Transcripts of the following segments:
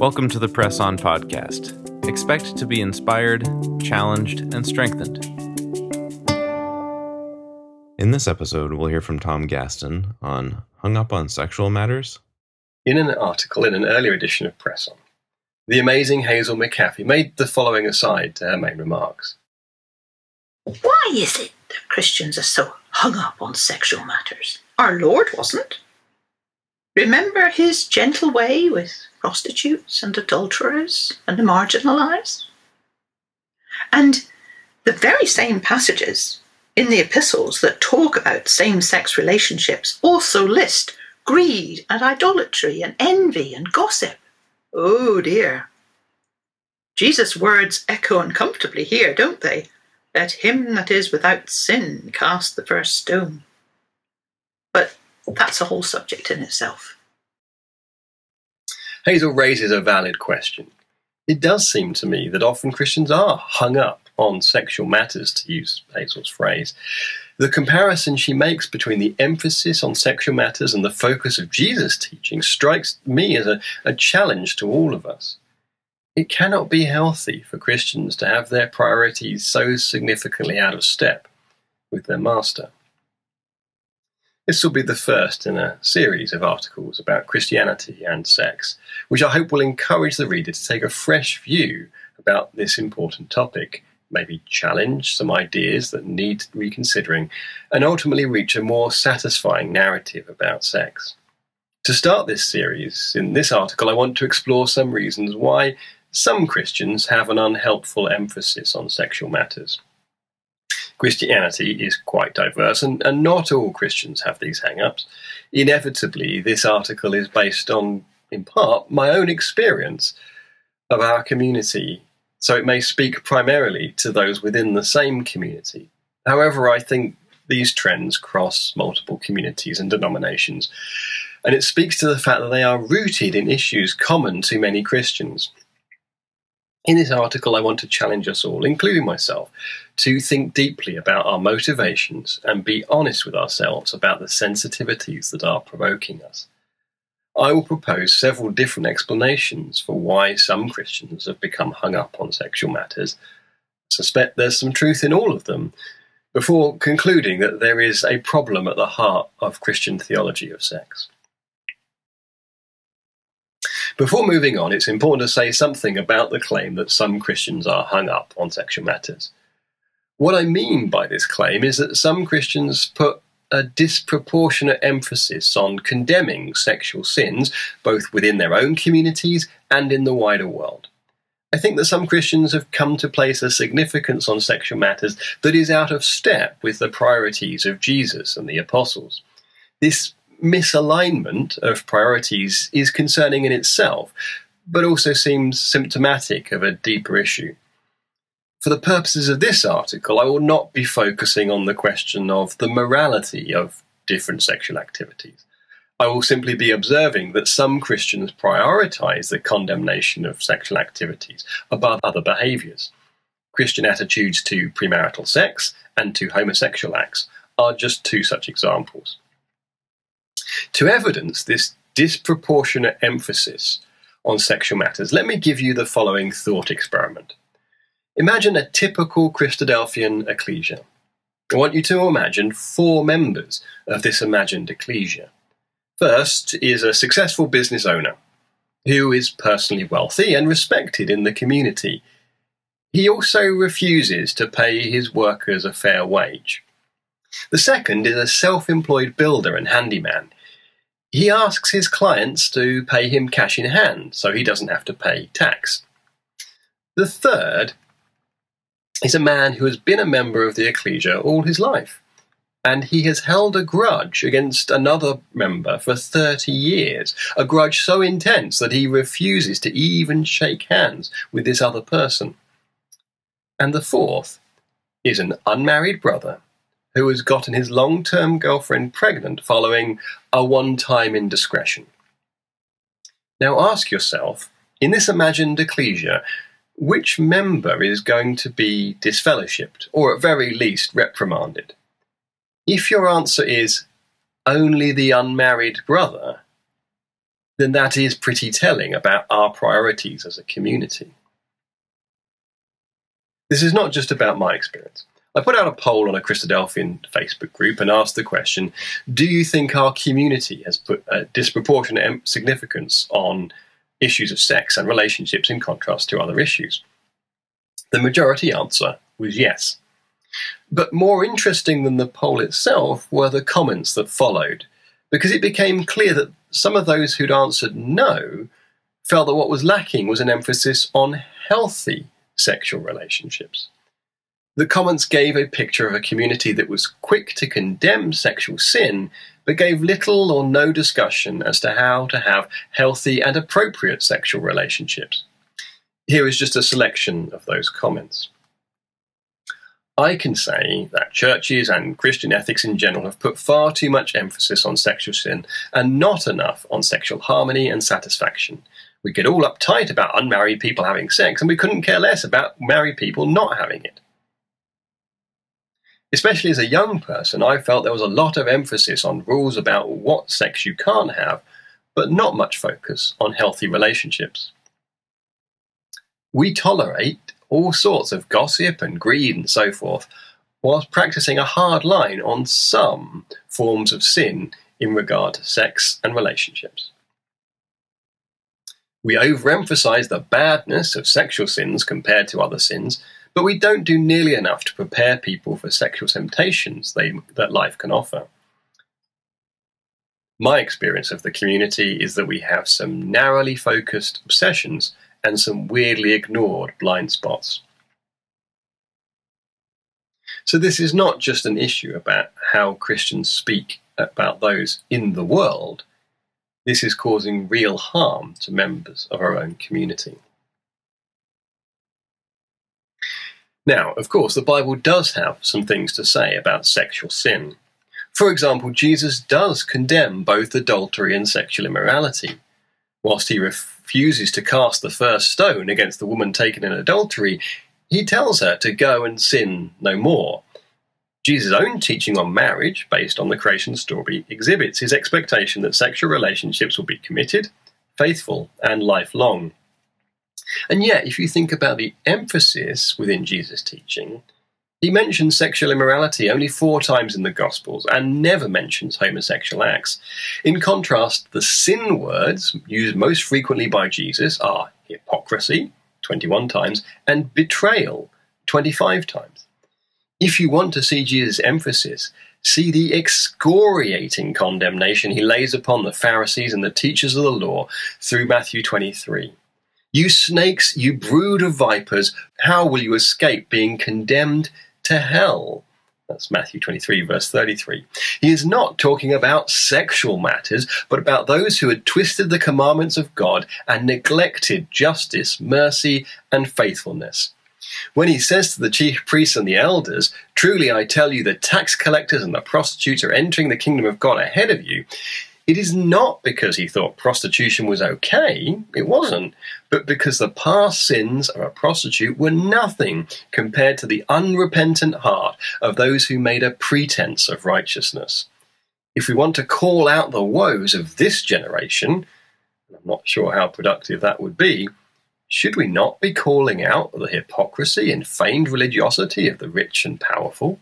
Welcome to the Press On podcast. Expect to be inspired, challenged, and strengthened. In this episode, we'll hear from Tom Gaston on Hung Up on Sexual Matters. In an article in an earlier edition of Press On, the amazing Hazel McAfee made the following aside to her main remarks. Why is it that Christians are so hung up on sexual matters? Our Lord wasn't. Remember his gentle way with prostitutes and adulterers and the marginalized? And the very same passages in the epistles that talk about same sex relationships also list greed and idolatry and envy and gossip. Oh dear. Jesus' words echo uncomfortably here, don't they? Let him that is without sin cast the first stone. But that's a whole subject in itself. Hazel raises a valid question. It does seem to me that often Christians are hung up on sexual matters, to use Hazel's phrase. The comparison she makes between the emphasis on sexual matters and the focus of Jesus' teaching strikes me as a, a challenge to all of us. It cannot be healthy for Christians to have their priorities so significantly out of step with their master. This will be the first in a series of articles about Christianity and sex, which I hope will encourage the reader to take a fresh view about this important topic, maybe challenge some ideas that need reconsidering, and ultimately reach a more satisfying narrative about sex. To start this series, in this article, I want to explore some reasons why some Christians have an unhelpful emphasis on sexual matters. Christianity is quite diverse, and, and not all Christians have these hang ups. Inevitably, this article is based on, in part, my own experience of our community, so it may speak primarily to those within the same community. However, I think these trends cross multiple communities and denominations, and it speaks to the fact that they are rooted in issues common to many Christians. In this article, I want to challenge us all, including myself, to think deeply about our motivations and be honest with ourselves about the sensitivities that are provoking us. I will propose several different explanations for why some Christians have become hung up on sexual matters. I suspect there's some truth in all of them, before concluding that there is a problem at the heart of Christian theology of sex. Before moving on, it's important to say something about the claim that some Christians are hung up on sexual matters. What I mean by this claim is that some Christians put a disproportionate emphasis on condemning sexual sins, both within their own communities and in the wider world. I think that some Christians have come to place a significance on sexual matters that is out of step with the priorities of Jesus and the apostles. This misalignment of priorities is concerning in itself, but also seems symptomatic of a deeper issue. For the purposes of this article, I will not be focusing on the question of the morality of different sexual activities. I will simply be observing that some Christians prioritize the condemnation of sexual activities above other behaviors. Christian attitudes to premarital sex and to homosexual acts are just two such examples. To evidence this disproportionate emphasis on sexual matters, let me give you the following thought experiment. Imagine a typical Christadelphian ecclesia. I want you to imagine four members of this imagined ecclesia. First is a successful business owner who is personally wealthy and respected in the community. He also refuses to pay his workers a fair wage. The second is a self employed builder and handyman. He asks his clients to pay him cash in hand so he doesn't have to pay tax. The third is a man who has been a member of the ecclesia all his life, and he has held a grudge against another member for 30 years, a grudge so intense that he refuses to even shake hands with this other person. And the fourth is an unmarried brother who has gotten his long term girlfriend pregnant following a one time indiscretion. Now ask yourself, in this imagined ecclesia, which member is going to be disfellowshipped, or at very least reprimanded? If your answer is only the unmarried brother, then that is pretty telling about our priorities as a community. This is not just about my experience. I put out a poll on a Christadelphian Facebook group and asked the question Do you think our community has put a disproportionate significance on issues of sex and relationships in contrast to other issues? The majority answer was yes. But more interesting than the poll itself were the comments that followed, because it became clear that some of those who'd answered no felt that what was lacking was an emphasis on healthy sexual relationships. The comments gave a picture of a community that was quick to condemn sexual sin, but gave little or no discussion as to how to have healthy and appropriate sexual relationships. Here is just a selection of those comments. I can say that churches and Christian ethics in general have put far too much emphasis on sexual sin and not enough on sexual harmony and satisfaction. We get all uptight about unmarried people having sex, and we couldn't care less about married people not having it. Especially as a young person, I felt there was a lot of emphasis on rules about what sex you can't have, but not much focus on healthy relationships. We tolerate all sorts of gossip and greed and so forth, whilst practicing a hard line on some forms of sin in regard to sex and relationships. We overemphasize the badness of sexual sins compared to other sins, but we don't do nearly enough to prepare people for sexual temptations they, that life can offer. My experience of the community is that we have some narrowly focused obsessions and some weirdly ignored blind spots. So, this is not just an issue about how Christians speak about those in the world, this is causing real harm to members of our own community. Now, of course, the Bible does have some things to say about sexual sin. For example, Jesus does condemn both adultery and sexual immorality. Whilst he refuses to cast the first stone against the woman taken in adultery, he tells her to go and sin no more. Jesus' own teaching on marriage, based on the creation story, exhibits his expectation that sexual relationships will be committed, faithful, and lifelong. And yet, if you think about the emphasis within Jesus' teaching, he mentions sexual immorality only four times in the Gospels and never mentions homosexual acts. In contrast, the sin words used most frequently by Jesus are hypocrisy, 21 times, and betrayal, 25 times. If you want to see Jesus' emphasis, see the excoriating condemnation he lays upon the Pharisees and the teachers of the law through Matthew 23. You snakes, you brood of vipers, how will you escape being condemned to hell. That's Matthew 23, verse 33. He is not talking about sexual matters, but about those who had twisted the commandments of God and neglected justice, mercy, and faithfulness. When he says to the chief priests and the elders, Truly I tell you, the tax collectors and the prostitutes are entering the kingdom of God ahead of you, it is not because he thought prostitution was okay, it wasn't, but because the past sins of a prostitute were nothing compared to the unrepentant heart of those who made a pretense of righteousness. If we want to call out the woes of this generation, I'm not sure how productive that would be, should we not be calling out the hypocrisy and feigned religiosity of the rich and powerful?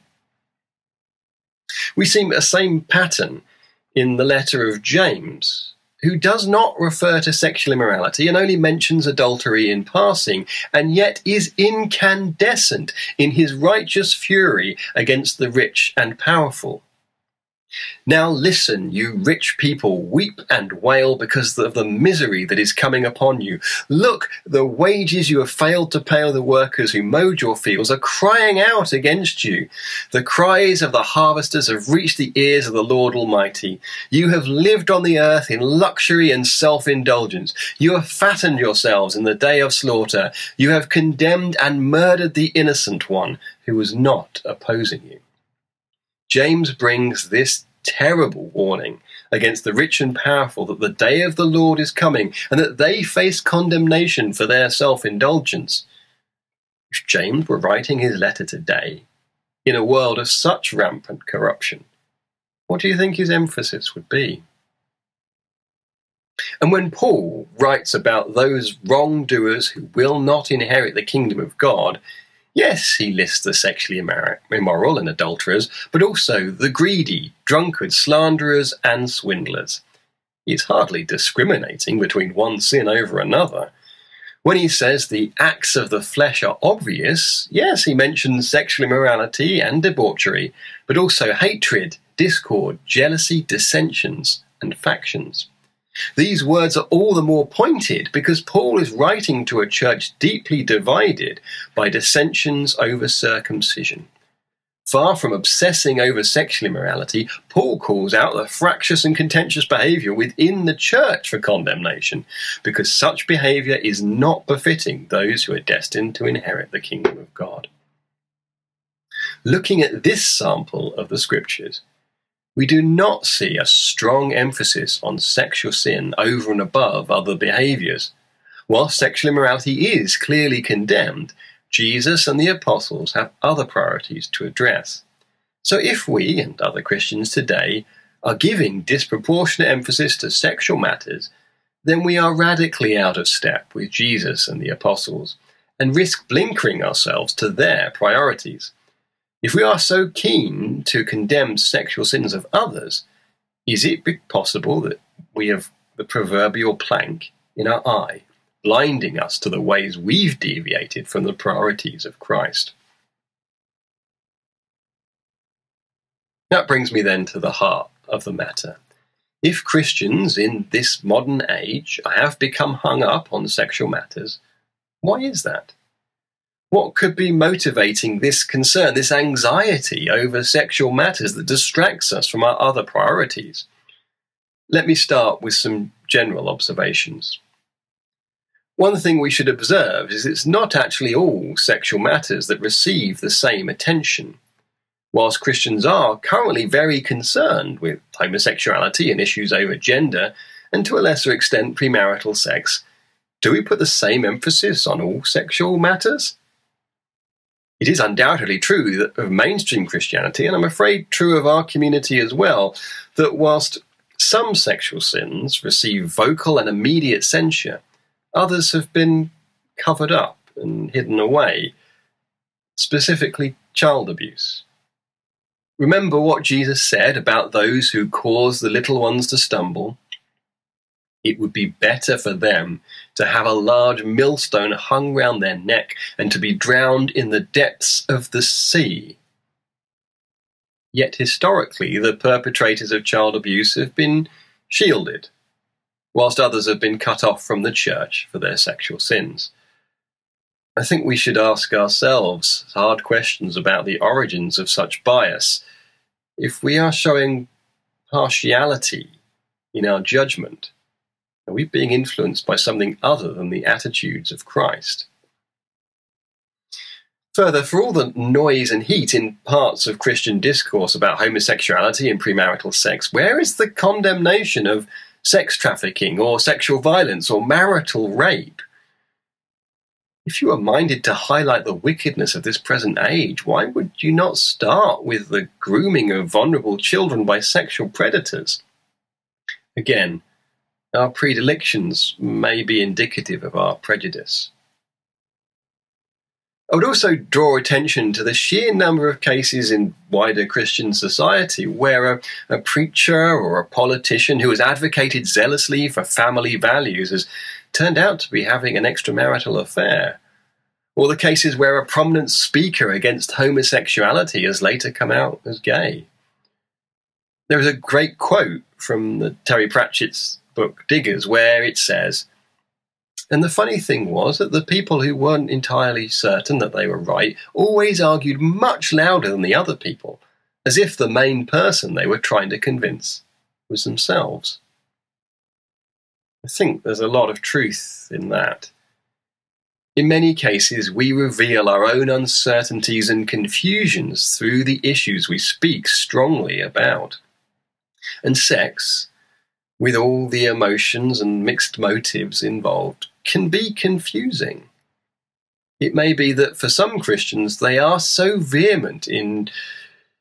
We see a same pattern in the letter of James, who does not refer to sexual immorality and only mentions adultery in passing, and yet is incandescent in his righteous fury against the rich and powerful. Now listen, you rich people, weep and wail because of the misery that is coming upon you. Look, the wages you have failed to pay the workers who mowed your fields are crying out against you. The cries of the harvesters have reached the ears of the Lord Almighty. You have lived on the earth in luxury and self indulgence. You have fattened yourselves in the day of slaughter. You have condemned and murdered the innocent one who was not opposing you. James brings this terrible warning against the rich and powerful that the day of the Lord is coming and that they face condemnation for their self indulgence. If James were writing his letter today, in a world of such rampant corruption, what do you think his emphasis would be? And when Paul writes about those wrongdoers who will not inherit the kingdom of God, yes, he lists the sexually immoral and adulterers, but also the greedy, drunkards, slanderers, and swindlers. He's hardly discriminating between one sin over another. When he says the acts of the flesh are obvious, yes, he mentions sexual immorality and debauchery, but also hatred, discord, jealousy, dissensions, and factions. These words are all the more pointed because Paul is writing to a church deeply divided by dissensions over circumcision. Far from obsessing over sexual immorality, Paul calls out the fractious and contentious behaviour within the church for condemnation, because such behaviour is not befitting those who are destined to inherit the kingdom of God. Looking at this sample of the scriptures, we do not see a strong emphasis on sexual sin over and above other behaviors. While sexual immorality is clearly condemned, Jesus and the apostles have other priorities to address. So if we and other Christians today are giving disproportionate emphasis to sexual matters, then we are radically out of step with Jesus and the apostles and risk blinkering ourselves to their priorities. If we are so keen to condemn sexual sins of others, is it possible that we have the proverbial plank in our eye, blinding us to the ways we've deviated from the priorities of Christ? That brings me then to the heart of the matter. If Christians in this modern age have become hung up on sexual matters, why is that? What could be motivating this concern, this anxiety over sexual matters that distracts us from our other priorities? Let me start with some general observations. One thing we should observe is it's not actually all sexual matters that receive the same attention. Whilst Christians are currently very concerned with homosexuality and issues over gender, and to a lesser extent premarital sex, do we put the same emphasis on all sexual matters? It is undoubtedly true of mainstream Christianity, and I'm afraid true of our community as well, that whilst some sexual sins receive vocal and immediate censure, others have been covered up and hidden away, specifically child abuse. Remember what Jesus said about those who cause the little ones to stumble it would be better for them to have a large millstone hung round their neck and to be drowned in the depths of the sea. Yet historically, the perpetrators of child abuse have been shielded, whilst others have been cut off from the church for their sexual sins. I think we should ask ourselves hard questions about the origins of such bias. If we are showing partiality in our judgment, are we being influenced by something other than the attitudes of Christ? Further, for all the noise and heat in parts of Christian discourse about homosexuality and premarital sex, where is the condemnation of sex trafficking or sexual violence or marital rape? If you are minded to highlight the wickedness of this present age, why would you not start with the grooming of vulnerable children by sexual predators? Again, our predilections may be indicative of our prejudice. I would also draw attention to the sheer number of cases in wider Christian society where a, a, preacher or a politician who has advocated zealously for family values has turned out to be having an extramarital affair. Or the cases where a prominent speaker against homosexuality has later come out as gay. There is a great quote from the Terry Pratchett's book Diggers, where it says, and the funny thing was that the people who weren't entirely certain that they were right always argued much louder than the other people, as if the main person they were trying to convince was themselves. I think there's a lot of truth in that. In many cases, we reveal our own uncertainties and confusions through the issues we speak strongly about. And sex, with all the emotions and mixed motives involved, can be confusing. It may be that for some Christians they are so vehement in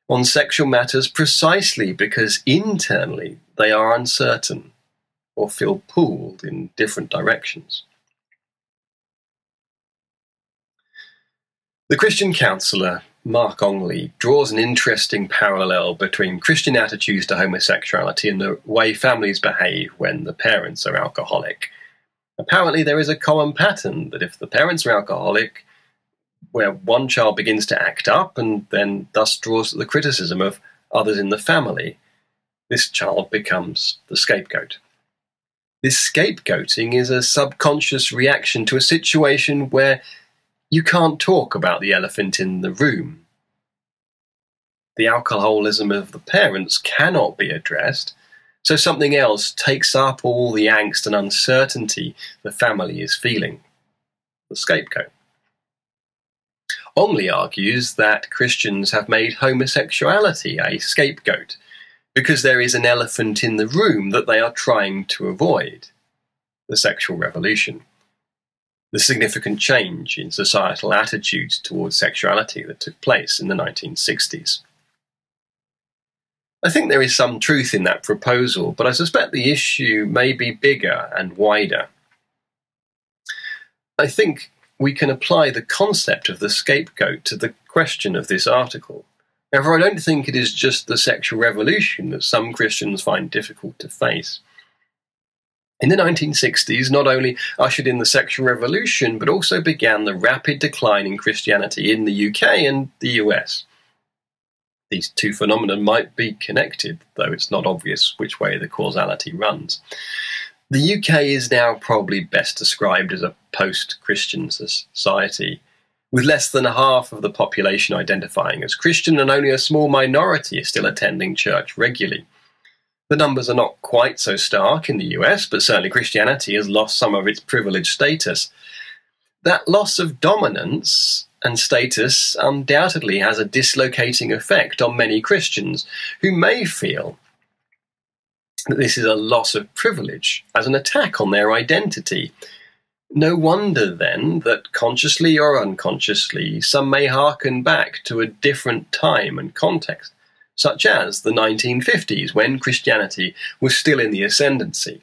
on sexual matters precisely because internally they are uncertain or feel pulled in different directions. The Christian counselor Mark Ongley draws an interesting parallel between Christian attitudes to homosexuality and the way families behave when the parents are alcoholic. Apparently, there is a common pattern that if the parents are alcoholic, where one child begins to act up and then thus draws the criticism of others in the family, this child becomes the scapegoat. This scapegoating is a subconscious reaction to a situation where you can't talk about the elephant in the room. The alcoholism of the parents cannot be addressed, so something else takes up all the angst and uncertainty the family is feeling the scapegoat. Ongley argues that Christians have made homosexuality a scapegoat because there is an elephant in the room that they are trying to avoid the sexual revolution. The significant change in societal attitudes towards sexuality that took place in the 1960s. I think there is some truth in that proposal, but I suspect the issue may be bigger and wider. I think we can apply the concept of the scapegoat to the question of this article. However, I don't think it is just the sexual revolution that some Christians find difficult to face. In the 1960s, not only ushered in the sexual revolution, but also began the rapid decline in Christianity in the UK and the US. These two phenomena might be connected, though it's not obvious which way the causality runs. The UK is now probably best described as a post Christian society, with less than half of the population identifying as Christian and only a small minority still attending church regularly. The numbers are not quite so stark in the US, but certainly Christianity has lost some of its privileged status. That loss of dominance and status undoubtedly has a dislocating effect on many Christians who may feel that this is a loss of privilege as an attack on their identity. No wonder then that consciously or unconsciously some may hearken back to a different time and context, such as the 1950s when Christianity was still in the ascendancy.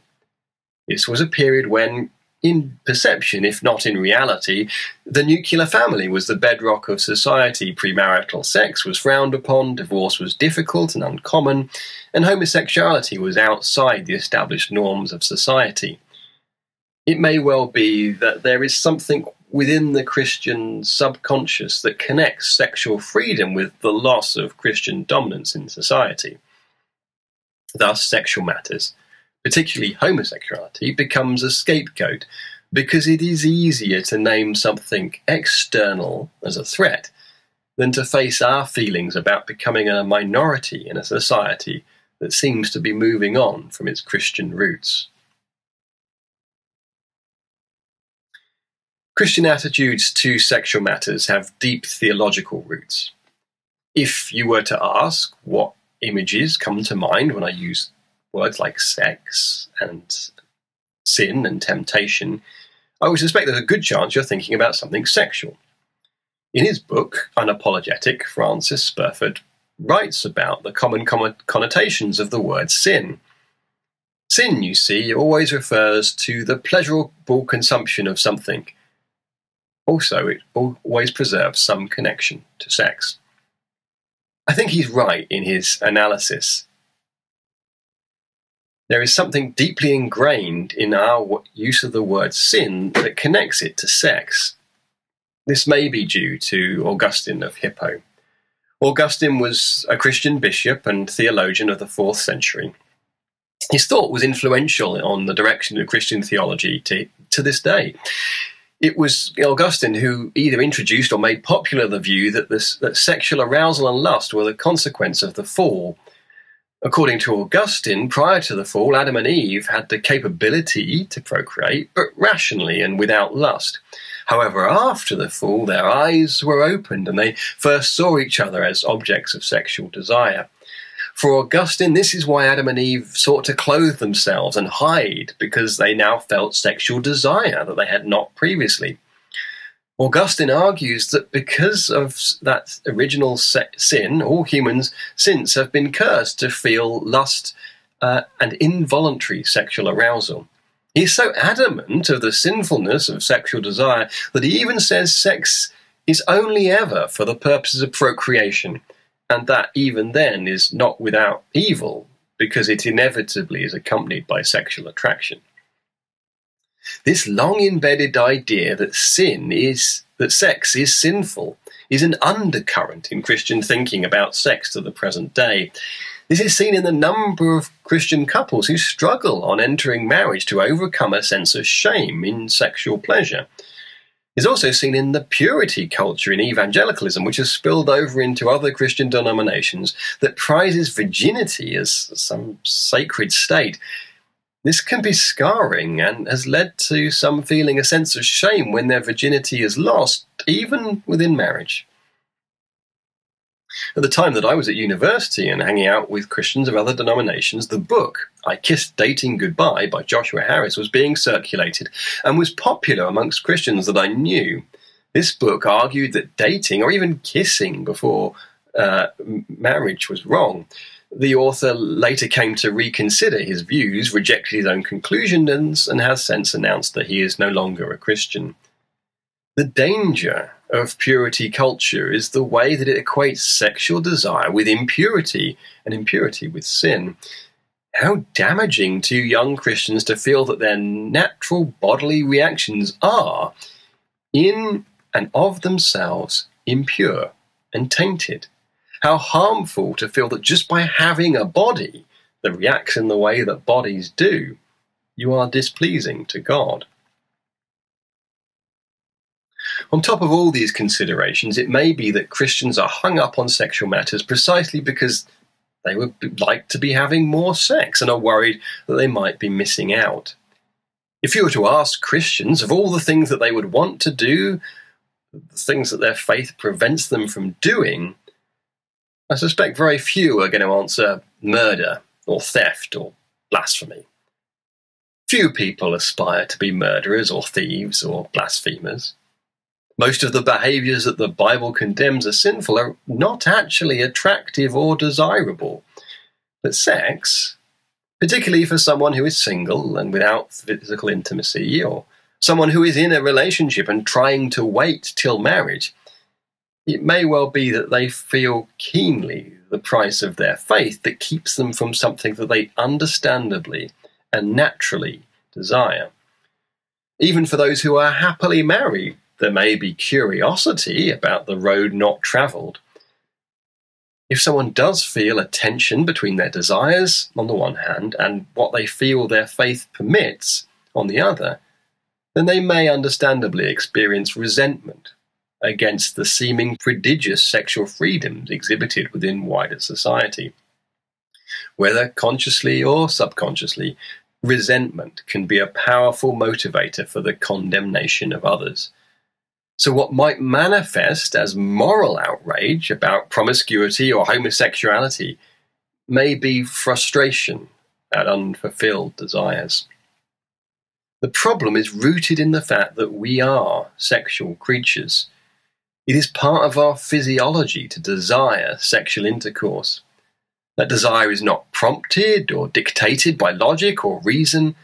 This was a period when in perception, if not in reality, the nuclear family was the bedrock of society. Premarital sex was frowned upon, divorce was difficult and uncommon, and homosexuality was outside the established norms of society. It may well be that there is something within the Christian subconscious that connects sexual freedom with the loss of Christian dominance in society. Thus, sexual matters particularly homosexuality, becomes a scapegoat because it is easier to name something external as a threat than to face our feelings about becoming a minority in a society that seems to be moving on from its Christian roots. Christian attitudes to sexual matters have deep theological roots. If you were to ask what images come to mind when I use words like sex and sin and temptation, I would suspect there's a good chance you're thinking about something sexual. In his book, Unapologetic, Francis Spufford writes about the common connotations of the word sin. Sin, you see, always refers to the pleasurable consumption of something. Also, it always preserves some connection to sex. I think he's right in his analysis there is something deeply ingrained in our use of the word sin that connects it to sex. This may be due to Augustine of Hippo. Augustine was a Christian bishop and theologian of the fourth century. His thought was influential on the direction of Christian theology to, to this day. It was Augustine who either introduced or made popular the view that, this, that sexual arousal and lust were the consequence of the fall According to Augustine, prior to the fall, Adam and Eve had the capability to procreate, but rationally and without lust. However, after the fall, their eyes were opened and they first saw each other as objects of sexual desire. For Augustine, this is why Adam and Eve sought to clothe themselves and hide, because they now felt sexual desire that they had not previously. Augustine argues that because of that original sin, all humans since have been cursed to feel lust uh, and involuntary sexual arousal. He's so adamant of the sinfulness of sexual desire that he even says sex is only ever for the purposes of procreation, and that even then is not without evil, because it inevitably is accompanied by sexual attraction. This long embedded idea that sin is, that sex is sinful, is an undercurrent in Christian thinking about sex to the present day. This is seen in the number of Christian couples who struggle on entering marriage to overcome a sense of shame in sexual pleasure. It's also seen in the purity culture in evangelicalism, which has spilled over into other Christian denominations that prizes virginity as some sacred state. This can be scarring and has led to some feeling a sense of shame when their virginity is lost, even within marriage. At the time that I was at university and hanging out with Christians of other denominations, the book, I Kissed Dating Goodbye by Joshua Harris, was being circulated and was popular amongst Christians that I knew. This book argued that dating, or even kissing before uh, marriage, was wrong. The author later came to reconsider his views, rejected his own conclusions, and has since announced that he is no longer a Christian. The danger of purity culture is the way that it equates sexual desire with impurity and impurity with sin. How damaging to young Christians to feel that their natural bodily reactions are, in and of themselves, impure and tainted. How harmful to feel that just by having a body that reacts in the way that bodies do, you are displeasing to God. On top of all these considerations, it may be that Christians are hung up on sexual matters precisely because they would like to be having more sex and are worried that they might be missing out. If you were to ask Christians of all the things that they would want to do, the things that their faith prevents them from doing, I suspect very few are going to answer murder or theft or blasphemy. Few people aspire to be murderers or thieves or blasphemers. Most of the behaviors that the Bible condemns as sinful are not actually attractive or desirable. But sex, particularly for someone who is single and without physical intimacy, or someone who is in a relationship and trying to wait till marriage, it may well be that they feel keenly the price of their faith that keeps them from something that they understandably and naturally desire. Even for those who are happily married, there may be curiosity about the road not travelled. If someone does feel a tension between their desires, on the one hand, and what they feel their faith permits, on the other, then they may understandably experience resentment against the seeming prodigious sexual freedoms exhibited within wider society. Whether consciously or subconsciously, resentment can be a powerful motivator for the condemnation of others. So, what might manifest as moral outrage about promiscuity or homosexuality may be frustration at unfulfilled desires. The problem is rooted in the fact that we are sexual creatures. It is part of our physiology to desire sexual intercourse. That desire is not prompted or dictated by logic or reason,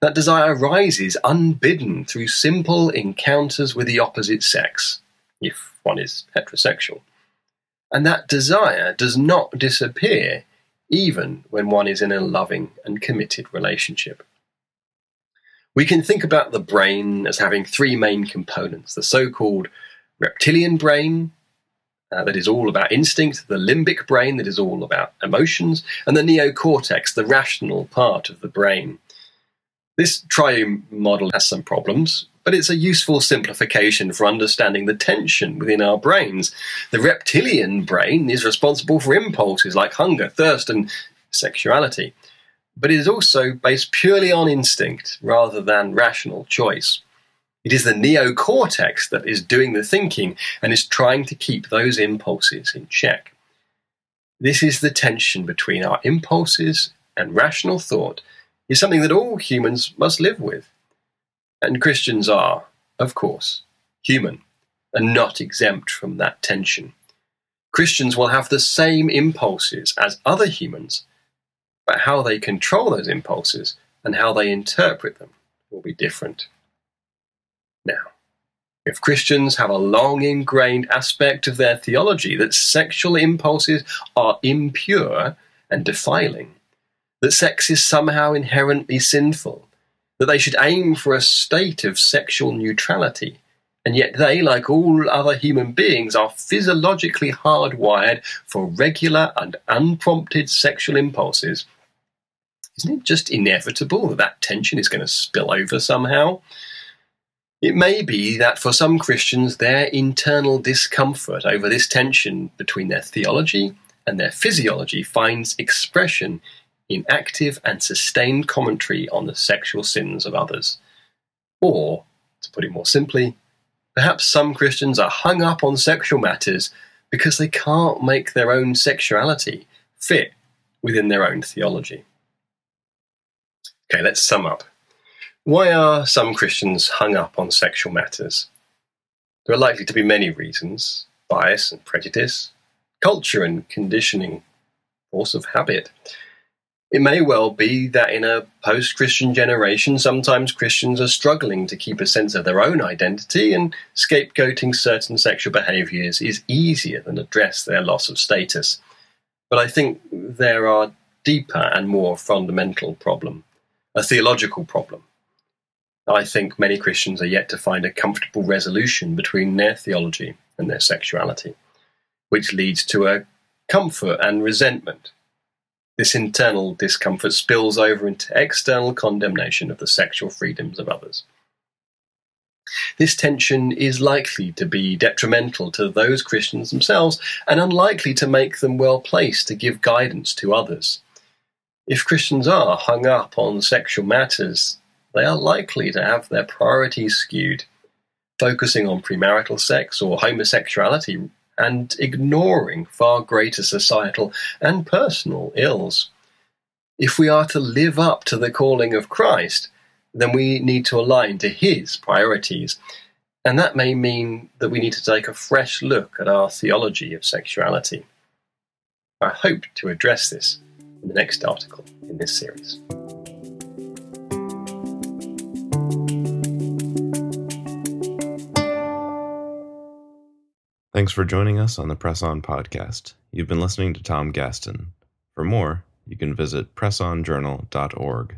that desire arises unbidden through simple encounters with the opposite sex, if one is heterosexual. And that desire does not disappear even when one is in a loving and committed relationship. We can think about the brain as having three main components the so called reptilian brain, uh, that is all about instinct, the limbic brain, that is all about emotions, and the neocortex, the rational part of the brain. This triune model has some problems, but it's a useful simplification for understanding the tension within our brains. The reptilian brain is responsible for impulses like hunger, thirst, and sexuality, but it is also based purely on instinct rather than rational choice. It is the neocortex that is doing the thinking and is trying to keep those impulses in check. This is the tension between our impulses and rational thought is something that all humans must live with. And Christians are, of course, human and not exempt from that tension. Christians will have the same impulses as other humans, but how they control those impulses and how they interpret them will be different. Now, if Christians have a long ingrained aspect of their theology that sexual impulses are impure and defiling, that sex is somehow inherently sinful, that they should aim for a state of sexual neutrality, and yet they, like all other human beings, are physiologically hardwired for regular and unprompted sexual impulses, isn't it just inevitable that that tension is going to spill over somehow? It may be that for some Christians, their internal discomfort over this tension between their theology and their physiology finds expression in active and sustained commentary on the sexual sins of others. Or, to put it more simply, perhaps some Christians are hung up on sexual matters because they can't make their own sexuality fit within their own theology. Okay, let's sum up. Why are some Christians hung up on sexual matters? There are likely to be many reasons bias and prejudice, culture and conditioning, force of habit. It may well be that in a post Christian generation, sometimes Christians are struggling to keep a sense of their own identity, and scapegoating certain sexual behaviors is easier than address their loss of status. But I think there are deeper and more fundamental problem, a theological problem. I think many Christians are yet to find a comfortable resolution between their theology and their sexuality, which leads to a comfort and resentment. This internal discomfort spills over into external condemnation of the sexual freedoms of others. This tension is likely to be detrimental to those Christians themselves and unlikely to make them well placed to give guidance to others. If Christians are hung up on sexual matters, they are likely to have their priorities skewed, focusing on premarital sex or homosexuality and ignoring far greater societal and personal ills. If we are to live up to the calling of Christ, then we need to align to his priorities. And that may mean that we need to take a fresh look at our theology of sexuality. I hope to address this in the next article in this series. Thanks for joining us on the Press On podcast. You've been listening to Tom Gaston. For more, you can visit pressonjournal.org.